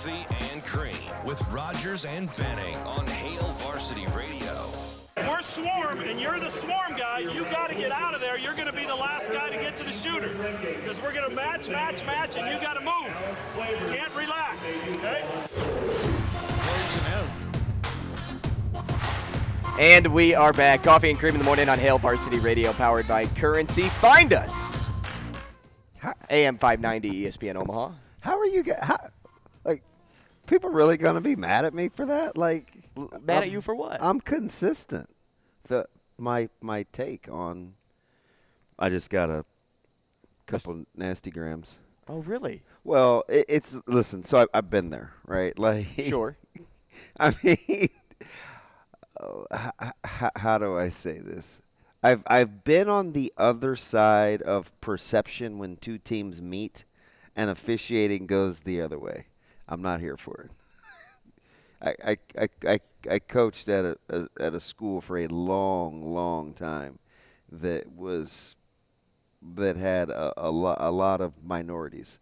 Coffee and Cream with Rogers and Benning on Hail Varsity Radio. If we're swarm and you're the swarm guy, you got to get out of there. You're going to be the last guy to get to the shooter because we're going to match, match, match, and you got to move. Can't relax. Okay? And we are back. Coffee and cream in the morning on Hail Varsity Radio, powered by Currency. Find us. AM 590 ESPN Omaha. How are you? How, like, people really gonna be mad at me for that? Like, Mad I'm- at you for what? I'm consistent. The my my take on. I just got a couple nasty grams. oh, really? Well, it, it's listen. So I, I've been there, right? Like, Sure. I mean, oh, h- h- how do I say this? I've I've been on the other side of perception when two teams meet, and officiating goes the other way. I'm not here for it. I I, I, I, coached at a, a at a school for a long long time that was that had a, a, lo- a lot of minorities.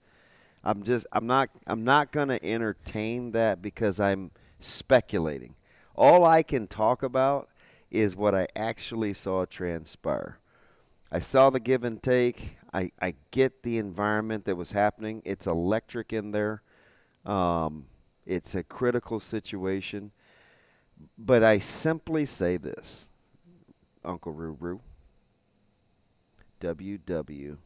I'm just I'm not I'm not going to entertain that because I'm speculating. All I can talk about is what I actually saw transpire. I saw the give and take. I, I get the environment that was happening. It's electric in there. Um, it's a critical situation. But I simply say this, Uncle Ruru. WWRD.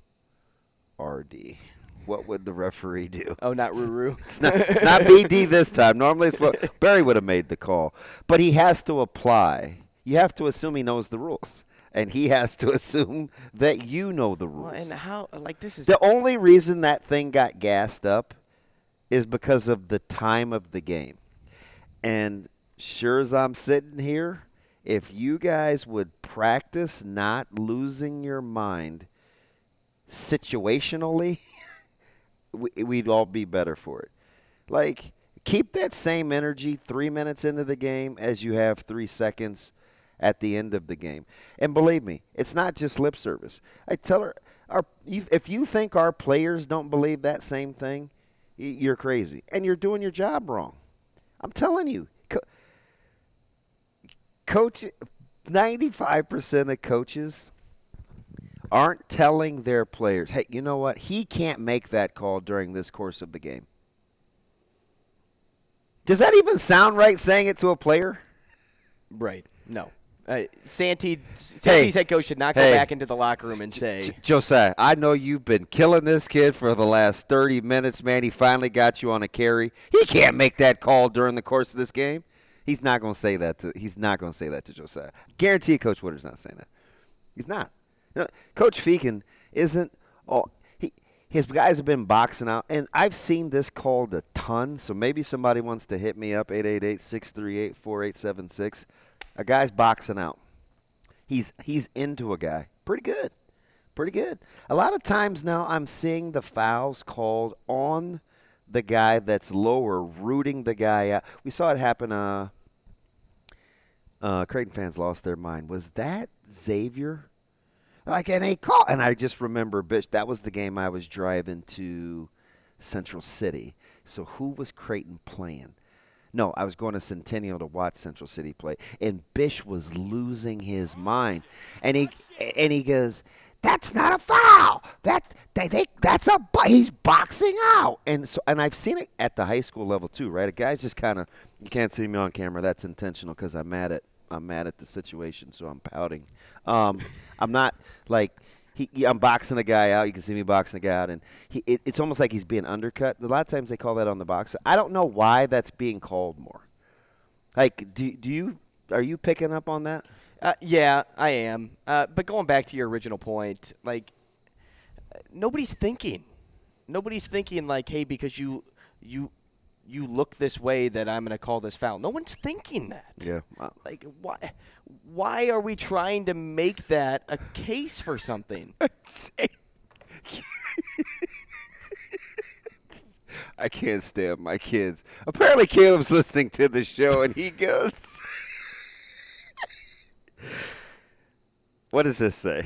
What would the referee do? Oh, not Ruru. It's not, it's not BD this time. Normally, it's what Barry would have made the call, but he has to apply. You have to assume he knows the rules, and he has to assume that you know the rules. Well, and how? Like this is the only reason that thing got gassed up is because of the time of the game. And sure as I'm sitting here, if you guys would practice not losing your mind situationally, we- we'd all be better for it. Like, keep that same energy three minutes into the game as you have three seconds at the end of the game. And believe me, it's not just lip service. I tell her, our, if you think our players don't believe that same thing, you're crazy. And you're doing your job wrong. I'm telling you. Co- coach, 95% of coaches aren't telling their players, hey, you know what? He can't make that call during this course of the game. Does that even sound right saying it to a player? right. No. Uh, Santee, Santee's head coach should not go Hey. back into the locker room and say, J- Josiah, I know you've been killing this kid for the last 30 minutes, man. He finally got you on a carry. He can't make that call during the course of this game. He's not going to say that to he's not going to say that to Josiah. Guarantee you Coach Woodard's not saying that. He's not. No, Coach Feakin isn't all he his guys have been boxing out and I've seen this called a ton, so maybe somebody wants to hit me up 888-638-4876. A guy's boxing out. He's he's into a guy. Pretty good. Pretty good. A lot of times now I'm seeing the fouls called on the guy that's lower, rooting the guy out. We saw it happen uh uh, Creighton fans lost their mind. Was that Xavier? Like, and a call, and I just remember, Bish, that was the game I was driving to Central City. So who was Creighton playing? No, I was going to Centennial to watch Central City play, and Bish was losing his mind, and he and he goes, "That's not a foul. That they, they that's a he's boxing out." And so, and I've seen it at the high school level too, right? A guy's just kind of you can't see me on camera. That's intentional because I'm mad at I'm mad at the situation, so I'm pouting. Um, I'm not like he, I'm boxing a guy out. You can see me boxing a guy out, and he, it, it's almost like he's being undercut. A lot of times they call that on the box. I don't know why that's being called more. Like, do do you are you picking up on that? Uh, yeah, I am. Uh, but going back to your original point, like uh, nobody's thinking. Nobody's thinking like, hey, because you you you look this way that I'm going to call this foul. No one's thinking that. Yeah. Like why why are we trying to make that a case for something? I can't stand my kids. Apparently, Caleb's listening to the show, and he goes, "What does this say?"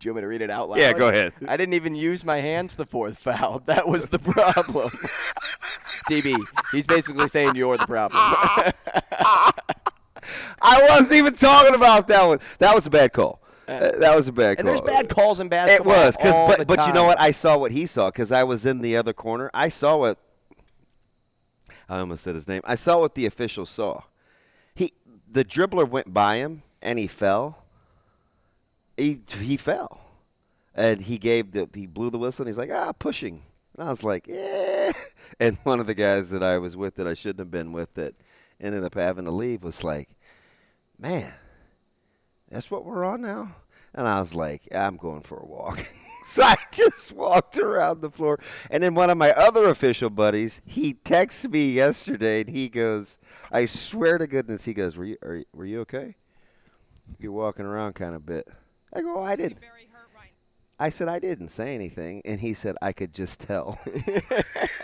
Do you want me to read it out loud? Yeah, go ahead. I didn't even use my hands the fourth foul. That was the problem. DB, he's basically saying you're the problem. I wasn't even talking about that one. That was a bad call. Uh, that was a bad and call. there's bad calls and in It was because, but but you know what? I saw what he saw because I was in the other corner. I saw what I almost said his name. I saw what the official saw. He the dribbler went by him and he fell. He he fell, and he gave the he blew the whistle and he's like ah pushing. And I was like yeah. And one of the guys that I was with that I shouldn't have been with that ended up having to leave was like, man, that's what we're on now? And I was like, I'm going for a walk. so I just walked around the floor. And then one of my other official buddies, he texts me yesterday and he goes, I swear to goodness, he goes, Were you, are, were you okay? You're walking around kind of bit. I go, I didn't. Very hurt right. I said, I didn't say anything. And he said, I could just tell.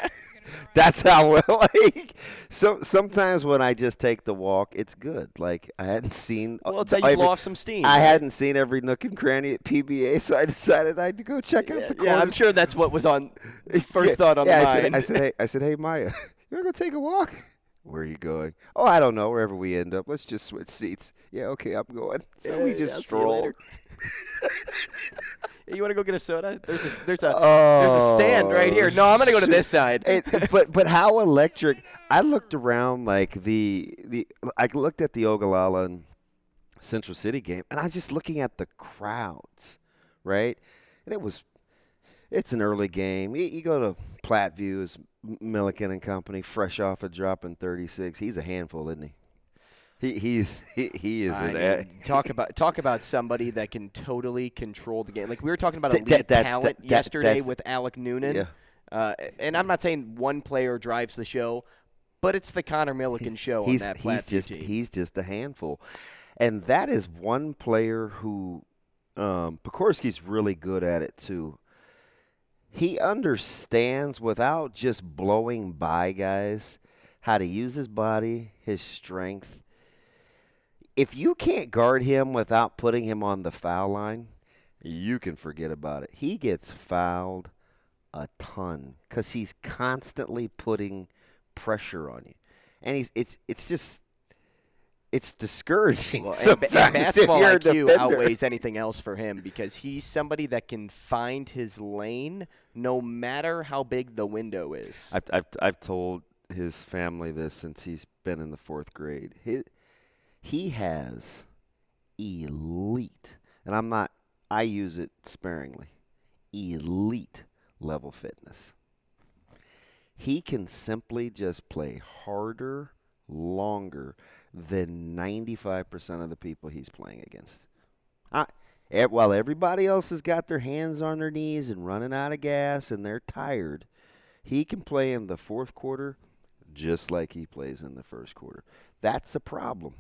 That's how well, like, so sometimes when I just take the walk, it's good. Like, I hadn't seen. Uh, well, it's how you every- blow off some steam. I hadn't seen every nook and cranny at PBA, so I decided I'd go check out Yeah, the yeah, I'm sure that's what was on his first Yeah, thought on yeah, the I mind. said, I said, hey, I said, hey, Maya, you wanna go take a walk? Where are you going? Oh, I don't know. Wherever we end up, let's just switch seats. Yeah, okay, I'm going. So we just I'll see you strolled. later. Hey, you want to go get a soda? There's a there's a there's a stand right oh, here. No, I'm gonna go to this side. It- but but how electric? I looked around like the the I looked at the Ogallala and Central City game, and I was just looking at the crowds, right? And it was it's an early game. You, you go to Platteview, is Milliken and Company, fresh off a drop in 36. He's a handful, isn't he? He he's he, he is I an mean, talk about talk about somebody that can totally control the game. Like we were talking about elite that- that- talent that- yesterday with Alec Noonan. Yeah. Uh, and I'm not saying one player drives the show, but it's the Connor Milliken show he's on that he's just team. he's just a handful, and that is one player who um, Pekorski's really good at it too. He understands without just blowing by guys how to use his body, his strength. If you can't guard him without putting him on the foul line, you can forget about it. He gets fouled a ton because he's constantly putting pressure on you, and he's it's it's just it's discouraging. Well, sometimes ba- and basketball IQ defender. outweighs anything else for him because he's somebody that can find his lane no matter how big the window is. I've, I've I've told his family this since he's been in the fourth grade. He he has elite, and I'm not. I use it sparingly. Elite level fitness. He can simply just play harder, longer than 95% of the people he's playing against. I, while everybody else has got their hands on their knees and running out of gas and they're tired, he can play in the fourth quarter just like he plays in the first quarter. That's a problem.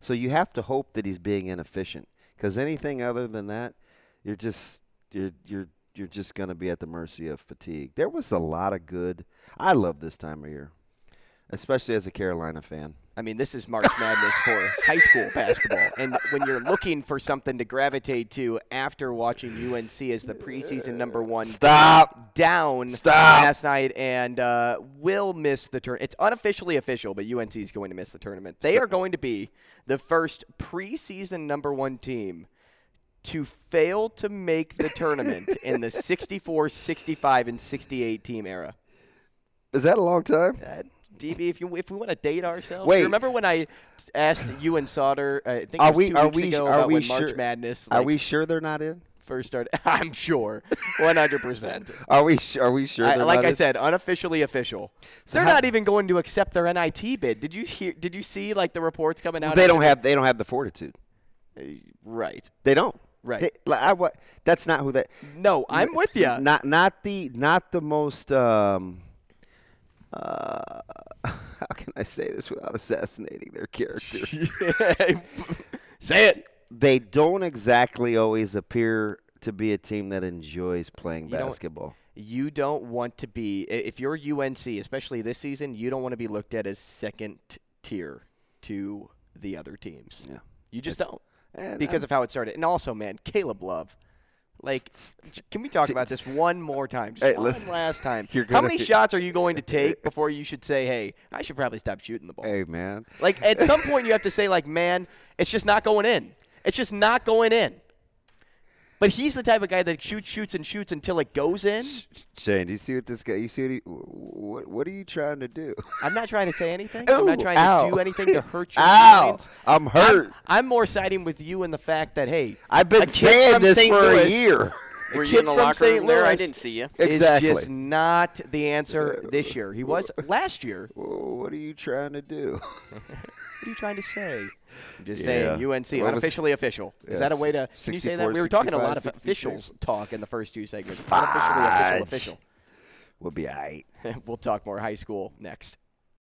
So you have to hope that he's being inefficient because anything other than that, you're just you're you're you're just going to be at the mercy of fatigue. There was a lot of good. I love this time of year, especially as a Carolina fan. I mean, this is March Madness for high school basketball. And when you're looking for something to gravitate to after watching UNC as the preseason number one Stop. down Stop. last night and uh, will miss the tournament. It's unofficially official, but UNC is going to miss the tournament. They are going to be the first preseason number one team to fail to make the tournament in the 64, 65, and 68 team era. Is that a long time? DB, if you if we want to date ourselves, Wait. remember when I asked you and Sauter? Uh, I think Are we are we are we sure March Madness Are we sure they're not in? first started. I'm sure, 100. percent Are we are we sure they're Like I in? said, unofficially official. They're how- not even going to accept their NIT bid. Did you hear? Did you see like the reports coming out? they don't have they don't have the fortitude. right. They don't. Right. They- like, I, what, that's not who they. No, I'm with you. Not not the not the most. Um, uh, how can I say this without assassinating their character? Say it. they don't exactly always appear to be a team that enjoys playing You don't- basketball. You don't want to be if you're UNC, especially this season. You don't want to be looked at as second tier to the other teams. Yeah. You just It's- don't because I'm- of how it started. And also, man, Caleb Love. Like, can we talk about this one more time? Just Hey, one listen, last time. How many shots are you going to take before you should say, "Hey, I should probably stop shooting the ball"? Hey man, Like at some point you have to say like, "Man, it's just not going in. It's just not going in." But he's the type of guy that shoots, shoots, and shoots until it goes in. Shane, do you see what this guy? You see what he? What, what are you trying to do? I'm not trying to say anything. I'm not trying ow. to do anything to hurt your Ow, feelings. I'm hurt. I'm, more siding with you in the fact that hey, I've a been kid saying from this St. for Louis a year. Were kid you in the from locker St. room there? I didn't see you. Exactly. Is just not the answer this year. He was last year. What are you trying to do? What are you trying to say? I'm just Yeah. saying UNC What was- unofficially official. Is that a way to? Can you say that? We were talking a lot of 65, officials talk in the first two segments. Unofficially official official. We'll be all right. we'll talk more high school next.